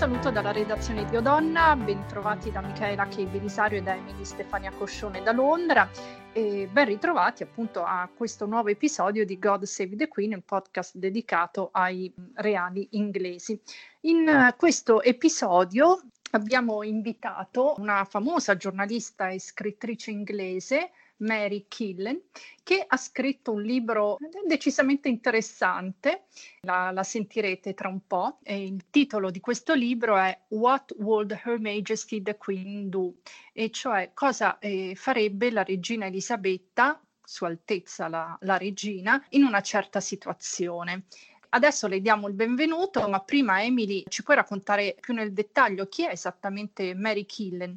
Saluto dalla redazione di Odonna, bentrovati da Michaela Che Belisario e da Emily Stefania Coscione da Londra e ben ritrovati appunto a questo nuovo episodio di God Save the Queen, un podcast dedicato ai reali inglesi. In questo episodio abbiamo invitato una famosa giornalista e scrittrice inglese, Mary Killen, che ha scritto un libro decisamente interessante, la, la, sentirete tra un po', e il titolo di questo libro è What Would Her Majesty the Queen Do? E cioè cosa eh, farebbe la regina Elisabetta, Sua Altezza la, la regina, in una certa situazione. Adesso le diamo il benvenuto, ma prima Emily ci puoi raccontare più nel dettaglio chi è esattamente Mary Killen?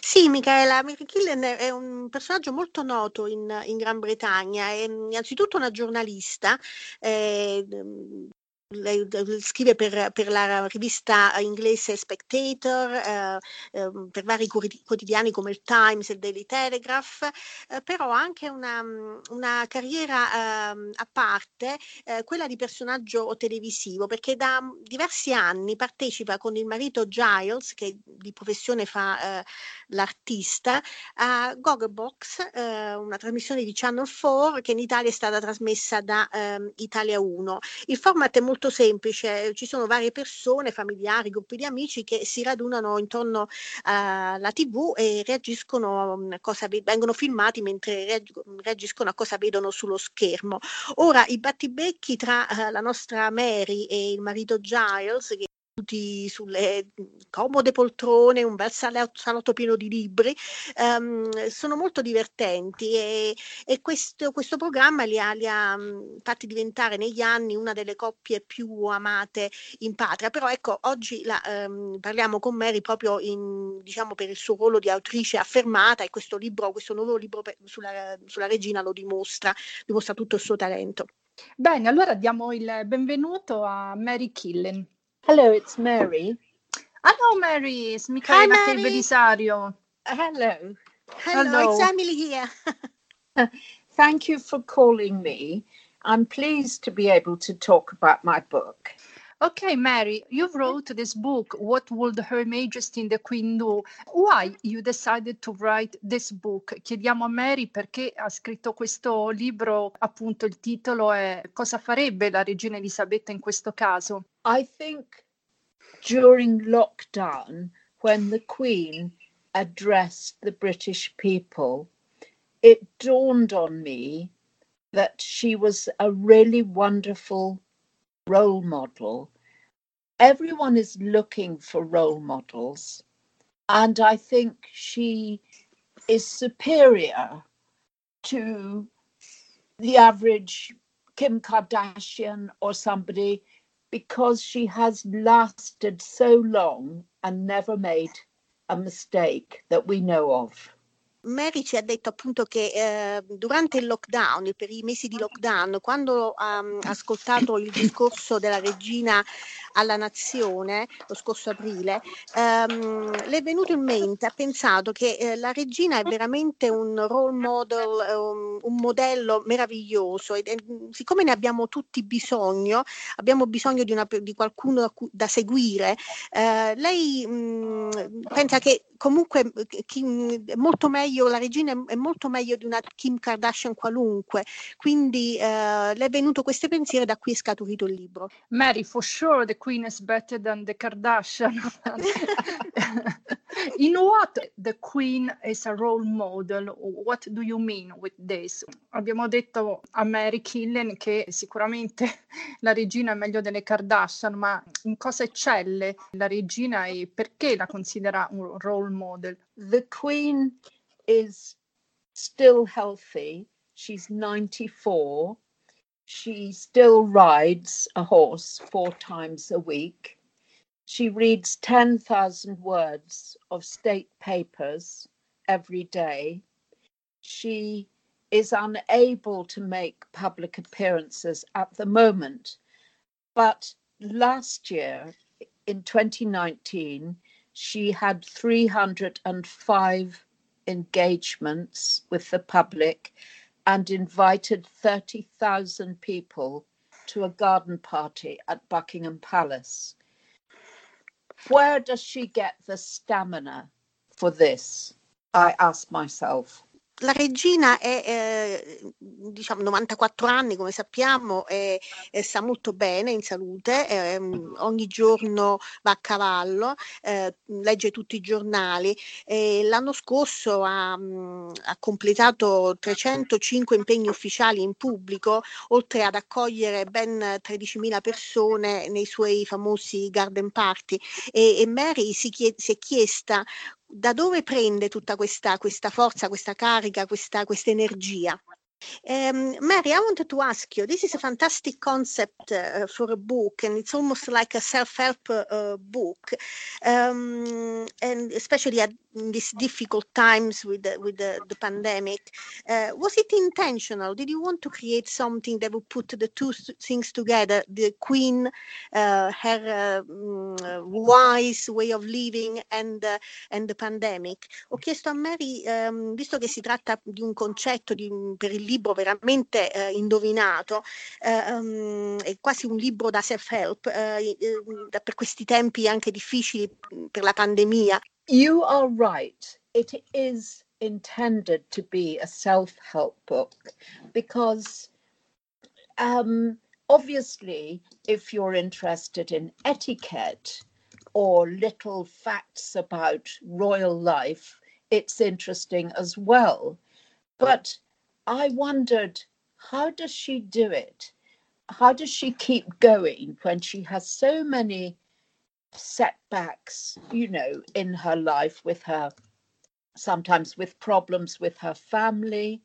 Sì, Michaela, Mary Killen è un personaggio molto noto in, in Gran Bretagna, è innanzitutto una giornalista, eh, lei scrive per, per, la rivista inglese Spectator, eh, eh, per vari quotidiani come il Times e il Daily Telegraph, eh, però ha anche una, una carriera ehm, a parte, eh, quella di personaggio televisivo, perché da diversi anni partecipa con il marito Giles, che di professione fa eh, l'artista, a Gogglebox, eh, una trasmissione di Channel 4 che in Italia è stata trasmessa da ehm, Italia 1. Il format è molto molto semplice, ci sono varie persone, familiari, gruppi di amici che si radunano intorno alla TV e reagiscono, mm, cosa, vengono filmati mentre reagiscono a cosa vedono sullo schermo. Ora i battibecchi tra uh, la nostra Mary e il marito Giles, seduti sulle comode poltrone, un bel salotto pieno di libri, um, sono molto divertenti e, e questo, questo, programma li ha, li ha fatti diventare negli anni una delle coppie più amate in patria. Però ecco, oggi la, um, parliamo con Mary proprio in, diciamo, per il suo ruolo di autrice affermata e questo libro, questo nuovo libro per, sulla, sulla regina lo dimostra, dimostra tutto il suo talento. Bene, allora diamo il benvenuto a Mary Killen. Hello, it's Mary. Hello, Mary. It's Michaela Hi, Belisario. Hello. Hello. Hello, it's Emily here. Thank you for calling me. I'm pleased to be able to talk about my book. Okay, Mary, you wrote this book, What Would Her Majesty the Queen Do? Why you decided to write this book? Chiediamo a Mary perché ha scritto questo libro, appunto il titolo è Cosa farebbe la regina Elisabetta in questo caso? I think during lockdown, when the Queen addressed the British people, it dawned on me that she was a really wonderful role model. Everyone is looking for role models, and I think she is superior to the average Kim Kardashian or somebody because she has lasted so long and never made a mistake that we know of. Mary ci ha detto appunto che eh, durante il lockdown, per i mesi di lockdown, quando ha um, ascoltato il discorso della regina alla nazione lo scorso aprile, ehm, le è venuto in mente, ha pensato che eh, la regina è veramente un role model, um, un modello meraviglioso e siccome ne abbiamo tutti bisogno, abbiamo bisogno di, una, di qualcuno da seguire, eh, lei mh, pensa che comunque chi, è molto meglio, la regina è molto meglio di una Kim Kardashian qualunque, quindi eh, le è venuto questo pensiero e da qui è scaturito il libro. Mary, for sure the queen is better than the Kardashian. In what the queen is a role model? What do you mean with this? Abbiamo detto a Mary Killen che sicuramente la regina è meglio delle Kardashian, ma in cosa eccelle la regina e perché la considera un role model? The queen is still healthy. She's 94 She still rides a horse four times a week. She reads 10,000 words of state papers every day. She is unable to make public appearances at the moment. But last year, in 2019, she had 305 engagements with the public and invited 30,000 people to a garden party at Buckingham Palace. Where does she get the stamina for this? I ask myself. La regina è, eh, diciamo, 94 anni, come sappiamo, e, e sta molto bene in salute, eh, ogni giorno va a cavallo, eh, legge tutti i giornali. l'anno scorso ha, mh, ha, completato 305 impegni ufficiali in pubblico, oltre ad accogliere ben 13.000 persone nei suoi famosi garden party. E, e Mary si, chied- si è chiesta da dove prende tutta questa, questa forza, questa carica, questa, questa energia? Um, Mary, I wanted to ask you this is a fantastic concept uh, for a book, and it's almost like a self help uh, book. Um, and especially at in these difficult times with the, with the, the pandemic. Uh, was it intentional? Did you want to create something that would put the two things together? The Queen, uh, her uh, wise way of living, and, and the pandemic. Ho chiesto a Mary, um, visto che si tratta di un concetto di, per il libro veramente uh, indovinato, um, è quasi un libro da self-help uh, per questi tempi anche difficili per la pandemia. You are right. It is intended to be a self help book because um, obviously, if you're interested in etiquette or little facts about royal life, it's interesting as well. But I wondered, how does she do it? How does she keep going when she has so many setbacks, you know, in her life with her, sometimes with problems with her family,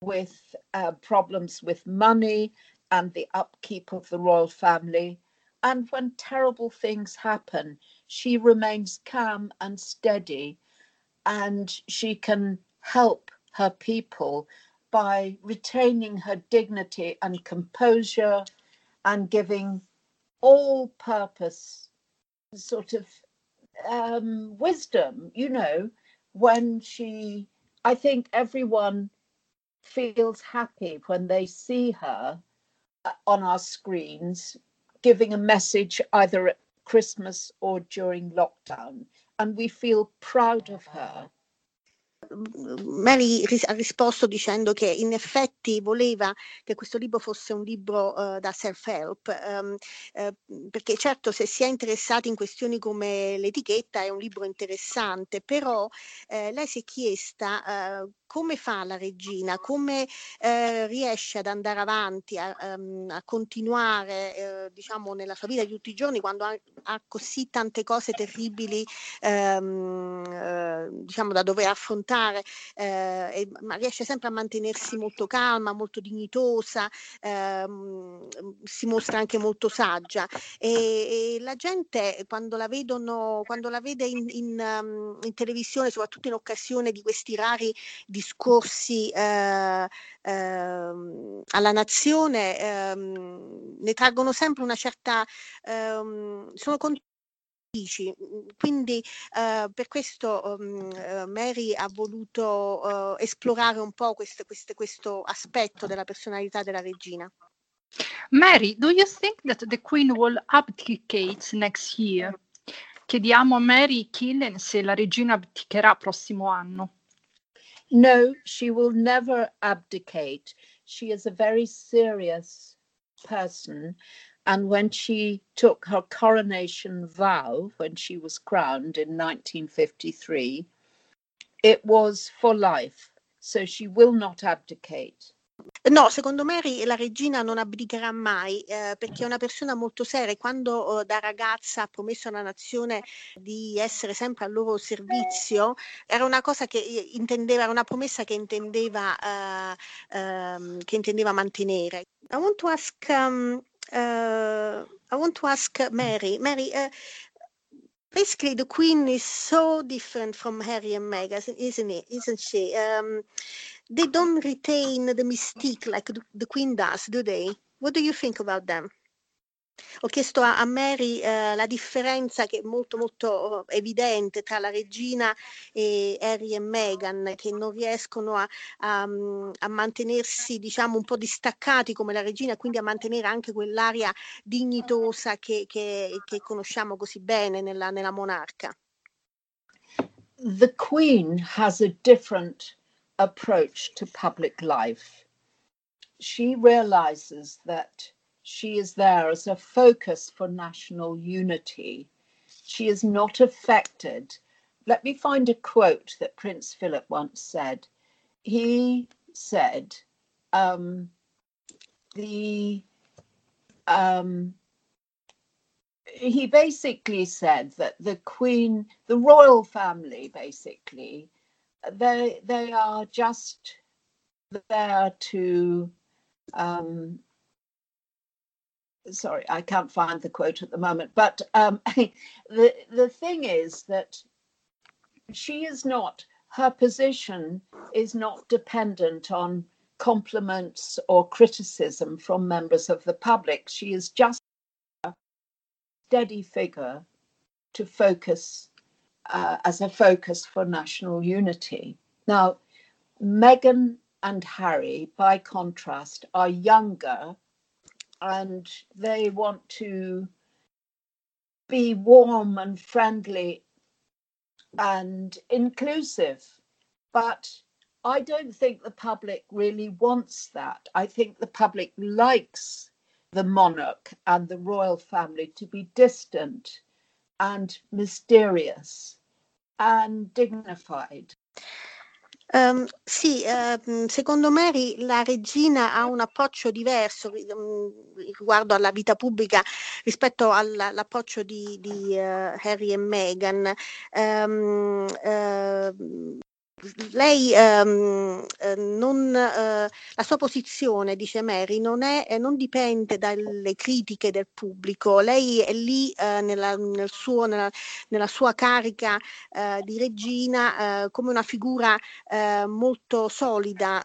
with uh, problems with money and the upkeep of the royal family. And when terrible things happen, she remains calm and steady, and she can help her people by retaining her dignity and composure and giving all purpose sort of um, wisdom, you know, when she, I think everyone feels happy when they see her uh, on our screens giving a message either at Christmas or during lockdown. And we feel proud of her Mary ha risposto dicendo che in effetti voleva che questo libro fosse un libro uh, da self-help, um, uh, perché certo se si è interessati in questioni come l'etichetta è un libro interessante, però uh, lei si è chiesta come fa la regina, come eh, riesce ad andare avanti, a, um, a continuare eh, diciamo nella sua vita di tutti i giorni quando ha, ha così tante cose terribili um, eh, diciamo da dover affrontare, eh, e, ma riesce sempre a mantenersi molto calma, molto dignitosa, ehm, si mostra anche molto saggia e, e, la gente quando la vedono, quando la vede in, in, um, in televisione, soprattutto in occasione di questi rari di discorsi eh, eh, alla nazione ehm, ne traggono sempre una certa, ehm, sono condici. Quindi eh, per questo um, Mary ha voluto uh, esplorare un po' questo, questo, questo aspetto della personalità della regina. Mary, do you think that the Queen will abdicate next year? Chiediamo a Mary Killen se la regina abdicherà prossimo anno. No, she will never abdicate. She is a very serious person. And when she took her coronation vow, when she was crowned in 1953, it was for life. So she will not abdicate. No, secondo me la regina non abdicherà mai eh, perché è una persona molto seria. Quando eh, da ragazza ha promesso alla nazione di essere sempre al loro servizio, era una cosa che intendeva, era una promessa che intendeva, uh, uh, che intendeva mantenere. I want to ask, um, Uh, I want to ask uh, Mary, Mary uh, basically the Queen is so different from Harry and Meghan, isn't it? Isn't she? Um, they don't retain the mystique like the, the Queen does, do they? What do you think about them? Ho chiesto a, a Mary eh, la differenza che è molto molto evidente tra la regina e Harry e Meghan che non riescono a, a, a, mantenersi diciamo un po' distaccati come la regina quindi a mantenere anche quell'aria dignitosa che, che, che conosciamo così bene nella, nella monarca. The Queen has a different approach to public life. She realizes that she is there as a focus for national unity. She is not affected. Let me find a quote that Prince Philip once said. He said, um, the um, he basically said that the queen the royal family basically they they are just there to um, sorry, I can't find the quote at the moment, but um, the the thing is that she is not her position is not dependent on compliments or criticism from members of the public. She is just a steady figure to focus uh, as a focus for national unity. Now, Meghan and Harry, by contrast, are younger and they want to be warm and friendly and inclusive. But I don't think the public really wants that. I think the public likes the monarch and the royal family to be distant and mysterious and dignified. Um, sì, uh, secondo me la regina ha un approccio diverso um, riguardo alla vita pubblica rispetto all'approccio di, di uh, Harry e Meghan. Um, uh, lei ehm, eh, non, eh, la sua posizione, dice Mary, non, è, eh, non, dipende dalle critiche del pubblico, lei è lì eh, nella, nel suo, nella, nella, sua carica eh, di regina eh, come una figura molto solida,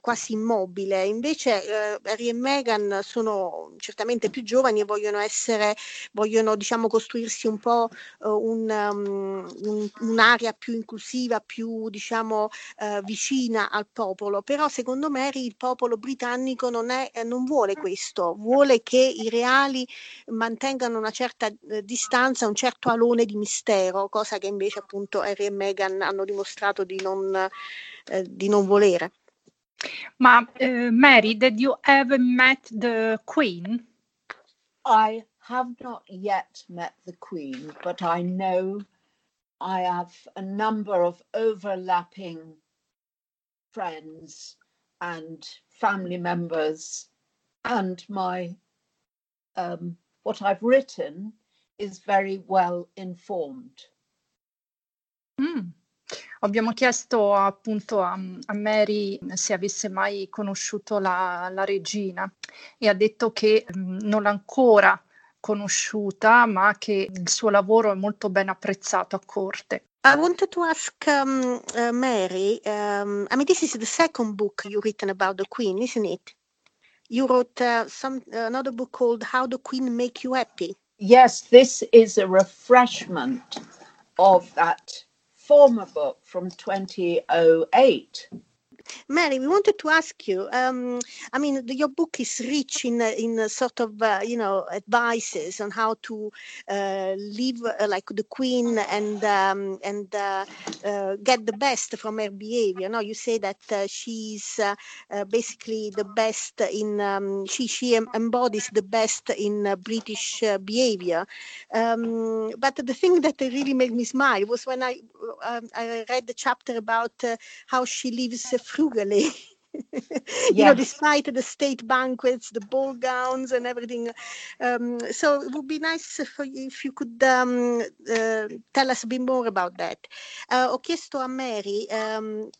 quasi immobile. Invece Harry e Meghan sono certamente più giovani e vogliono essere, vogliono diciamo costruirsi un po' un, um, un, un'area più inclusiva, più diciamo diciamo eh, vicina al popolo, però secondo me il popolo britannico non, è, eh, non vuole questo, vuole che i reali mantengano una certa eh, distanza, un certo alone di mistero, cosa che invece appunto Harry e Meghan hanno dimostrato di non, eh, di non volere. Ma uh, Mary, did you ever met the Queen? I have not yet met the Queen, but I know I have a number of overlapping friends and family members, and my um, what I've written is very well informed. Mm. Abbiamo chiesto appunto a, a, Mary se avesse mai conosciuto la, la regina e ha detto che mh, mm, non ancora conosciuta, ma che il suo lavoro è molto ben apprezzato a corte. I wanted to ask um, uh, Mary. Um, I mean, this is the second book you've written about the Queen, isn't it? You wrote uh, some uh, another book called "How the Queen Make You Happy." Yes, this is a refreshment of that former book from 2008. Mary, we wanted to ask you. Um, I mean, the, your book is rich in in sort of uh, you know advices on how to uh, live uh, like the queen and um, and uh, uh, get the best from her behavior. No, you say that uh, she's basically the best in um, she she embodies the best in British behavior. Um, but the thing that really made me smile was when I um, I read the chapter about how she lives frugally. you know, despite the state banquets, the ball gowns, and everything. Um, so it would be nice for you if you could um, uh, tell us a bit more about that. Uh, ho chiesto a Mary um,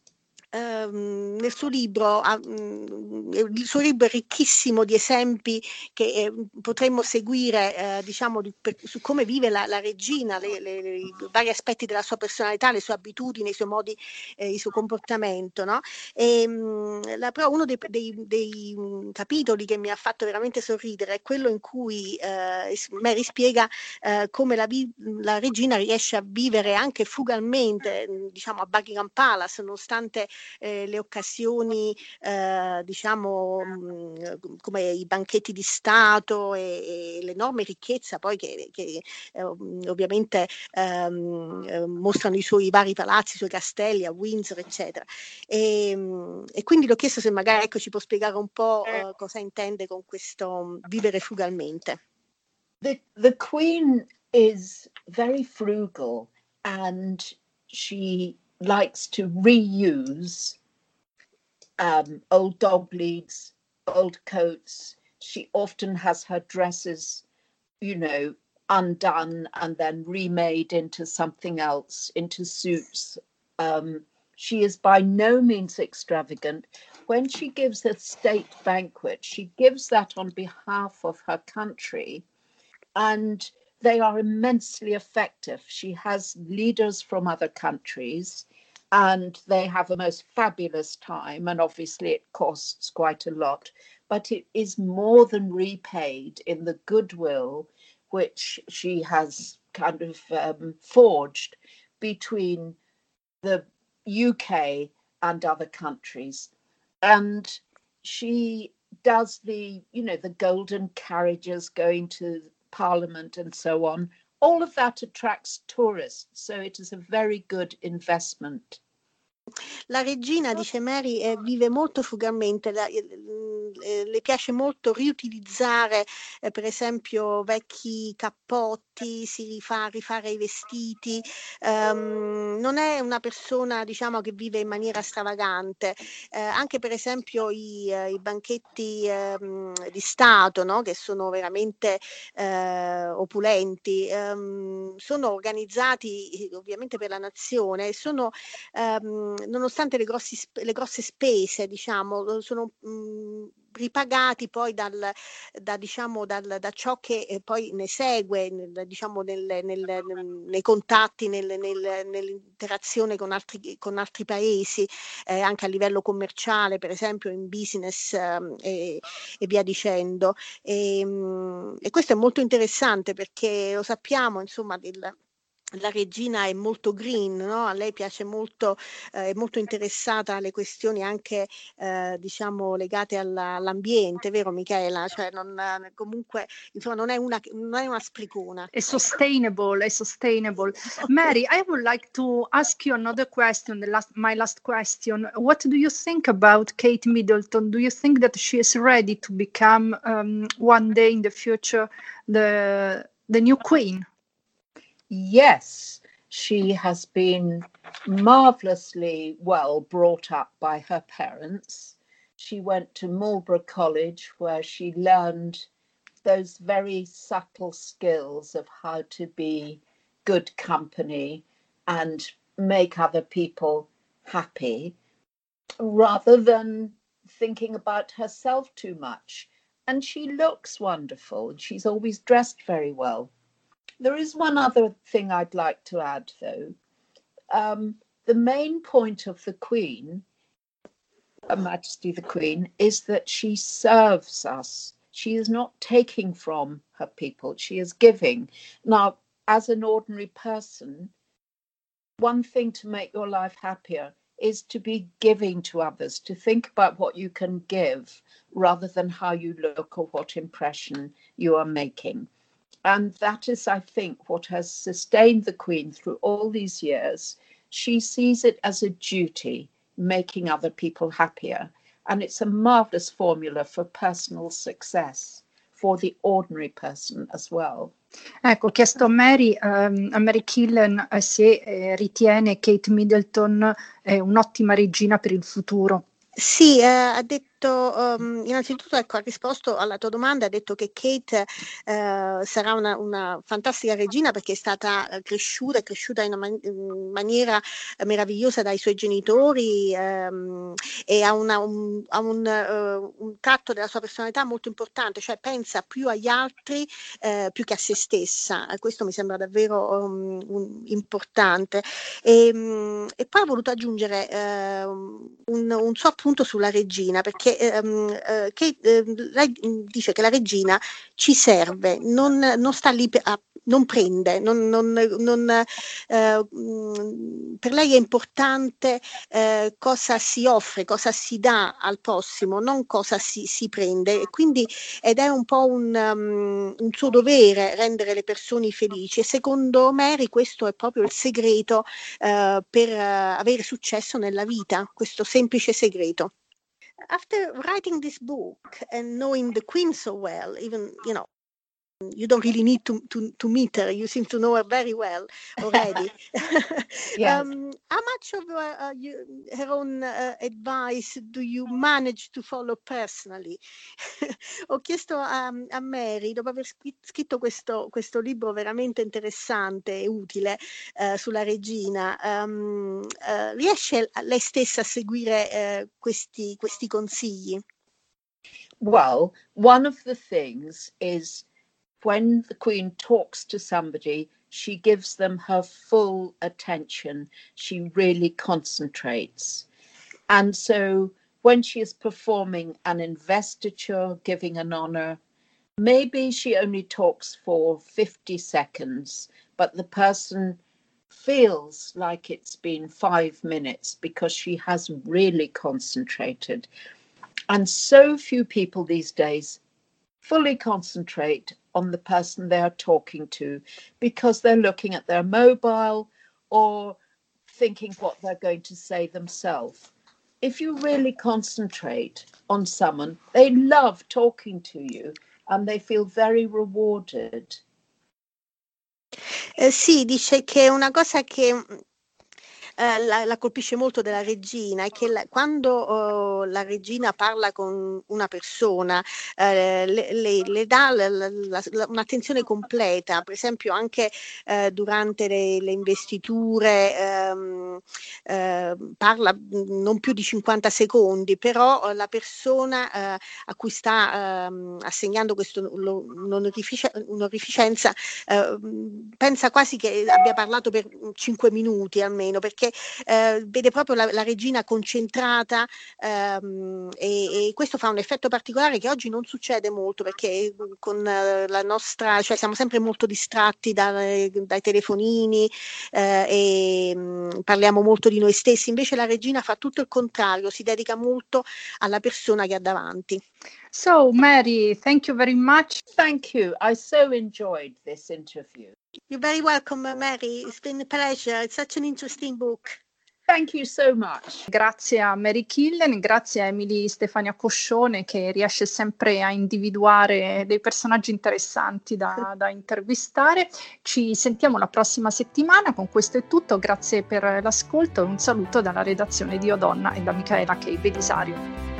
ehm, nel suo libro, mm, il suo libro è ricchissimo di esempi che eh, potremmo seguire, eh, diciamo, su come vive la, la regina, le, le, i vari aspetti della sua personalità, le sue abitudini, i suoi modi, eh, il suo comportamento. No? E, la, però uno dei, dei, dei, capitoli che mi ha fatto veramente sorridere è quello in cui eh, Mary spiega come la, la regina riesce a vivere anche fugalmente, diciamo, a Buckingham Palace, nonostante eh, le occasioni, eh, diciamo, mh, come i banchetti di Stato e, e l'enorme ricchezza poi che, che eh, ovviamente ehm, eh, mostrano i suoi vari palazzi, i suoi castelli a Windsor, eccetera. E, e quindi l'ho chiesto se magari ecco, ci può spiegare un po' eh, cosa intende con questo vivere frugalmente. The, the Queen is very frugal and she likes to reuse um, old dog leads, old coats. She often has her dresses, you know, undone and then remade into something else, into suits. Um, she is by no means extravagant. When she gives a state banquet, she gives that on behalf of her country. And they are immensely effective. She has leaders from other countries and they have a most fabulous time. And obviously, it costs quite a lot, but it is more than repaid in the goodwill which she has kind of um, forged between the UK and other countries. And she does the, you know, the golden carriages going to Parliament and so on, all of that attracts tourists. So it is a very good investment. La regina, dice Mary, eh, vive molto fugalmente, la, eh, le piace molto riutilizzare eh, per esempio vecchi cappotti, si rifà rifare i vestiti, um, non è una persona diciamo che vive in maniera stravagante, eh, anche per esempio i, eh, i banchetti ehm, di Stato no? che sono veramente eh, opulenti, ehm, sono organizzati ovviamente per la nazione e sono ehm, nonostante le, grossi, le grosse spese diciamo sono mh, ripagati poi dal, da, diciamo, dal, da ciò che eh, poi ne segue, nel, diciamo, nel, nel, nei contatti, nell'interazione con altri, con altri paesi, eh, anche a livello commerciale, per esempio in business eh, e, e, via dicendo. E, ehm, e, questo è molto interessante perché lo sappiamo, insomma, del, la regina è molto green, no? a lei piace molto, eh, è molto interessata alle questioni anche eh, diciamo legate alla, all'ambiente, vero Michela? Cioè non, comunque insomma non è una, non è una spricona. È sustainable, è sustainable. Mary, I would like to ask you another question, the last, my last question. What do you think about Kate Middleton? Do you think that she is ready to become um, one day in the future the, the new queen? Yes, she has been marvelously well brought up by her parents. She went to Marlborough College where she learned those very subtle skills of how to be good company and make other people happy rather than thinking about herself too much. And she looks wonderful. She's always dressed very well. There is one other thing I'd like to add, though. Um, the main point of the Queen, Her Majesty the Queen, is that she serves us. She is not taking from her people, she is giving. Now, as an ordinary person, one thing to make your life happier is to be giving to others, to think about what you can give rather than how you look or what impression you are making. And that is, I think, what has sustained the Queen through all these years. She sees it as a duty, making other people happier. And it's a marvelous formula for personal success for the ordinary person as well. Ecco, ho chiesto a Mary, um, a Mary Killen eh, se eh, ritiene Kate Middleton eh, un'ottima regina per il futuro. Sì, eh, ha detto, um, innanzitutto ecco, ha risposto alla tua domanda, ha detto che Kate eh, sarà una, una, fantastica regina perché è stata cresciuta, è cresciuta in una man- in maniera meravigliosa dai suoi genitori ehm, e ha, una, un, ha un, uh, un, tratto della sua personalità molto importante, cioè pensa più agli altri eh, più che a se stessa. questo mi sembra davvero um, importante. E, um, e, poi ha voluto aggiungere eh, un, un suo appunto sulla regina, perché ehm, eh, che, eh, lei dice che la regina ci serve, non, non sta lì a, non prende, non, non, non, eh, mm, per lei è importante eh, cosa si offre, cosa si dà al prossimo, non cosa si, si prende. Quindi, ed è un po' un, um, un, suo dovere rendere le persone felici e secondo Mary questo è proprio il segreto uh, per uh, avere successo nella vita, questo semplice segreto. After writing this book and knowing the Queen so well, even, you know, you don't really need to, to, to meet her. You seem to know her very well already. yes. um, how much of uh, uh, you, her own uh, advice do you manage to follow personally? Ho chiesto a, a, Mary, dopo aver scritto questo, questo, libro veramente interessante e utile uh, sulla regina, um, riesce lei stessa a seguire uh, questi, questi consigli? Well, one of the things is when the Queen talks to somebody, she gives them her full attention. She really concentrates. And so when she is performing an investiture, giving an honor, maybe she only talks for 50 seconds, but the person feels like it's been five minutes because she has really concentrated. And so few people these days fully concentrate on the person they are talking to because they're looking at their mobile or thinking what they're going to say themselves. If you really concentrate on someone, they love talking to you and they feel very rewarded. Eh, sì, dice che una cosa che eh, la, la, colpisce molto della regina è che la, quando oh, la regina parla con una persona eh, le, le, le, dà la, un'attenzione completa, per esempio anche eh, durante le, le investiture ehm, ehm, parla non più di 50 secondi, però la persona eh, a cui sta ehm, assegnando questa un'onorificenza ehm, pensa quasi che abbia parlato per 5 minuti almeno perché eh, vede proprio la, la regina concentrata ehm, e, e, questo fa un effetto particolare che oggi non succede molto perché con eh, la nostra, cioè siamo sempre molto distratti da, dai telefonini eh, e mh, mm, parliamo molto di noi stessi, invece la regina fa tutto il contrario, si dedica molto alla persona che ha davanti. So, Mary, thank you very much. Thank you. I so enjoyed this interview. You're very welcome, Mary. It's been a pleasure. It's such an interesting book. Thank you so much. Grazie a Mary Killen, grazie a Emily Stefania Coscione che riesce sempre a individuare dei personaggi interessanti da, da intervistare. Ci sentiamo la prossima settimana. Con questo è tutto. Grazie per l'ascolto e un saluto dalla redazione di Odonna e da Michaela Kei Belisario.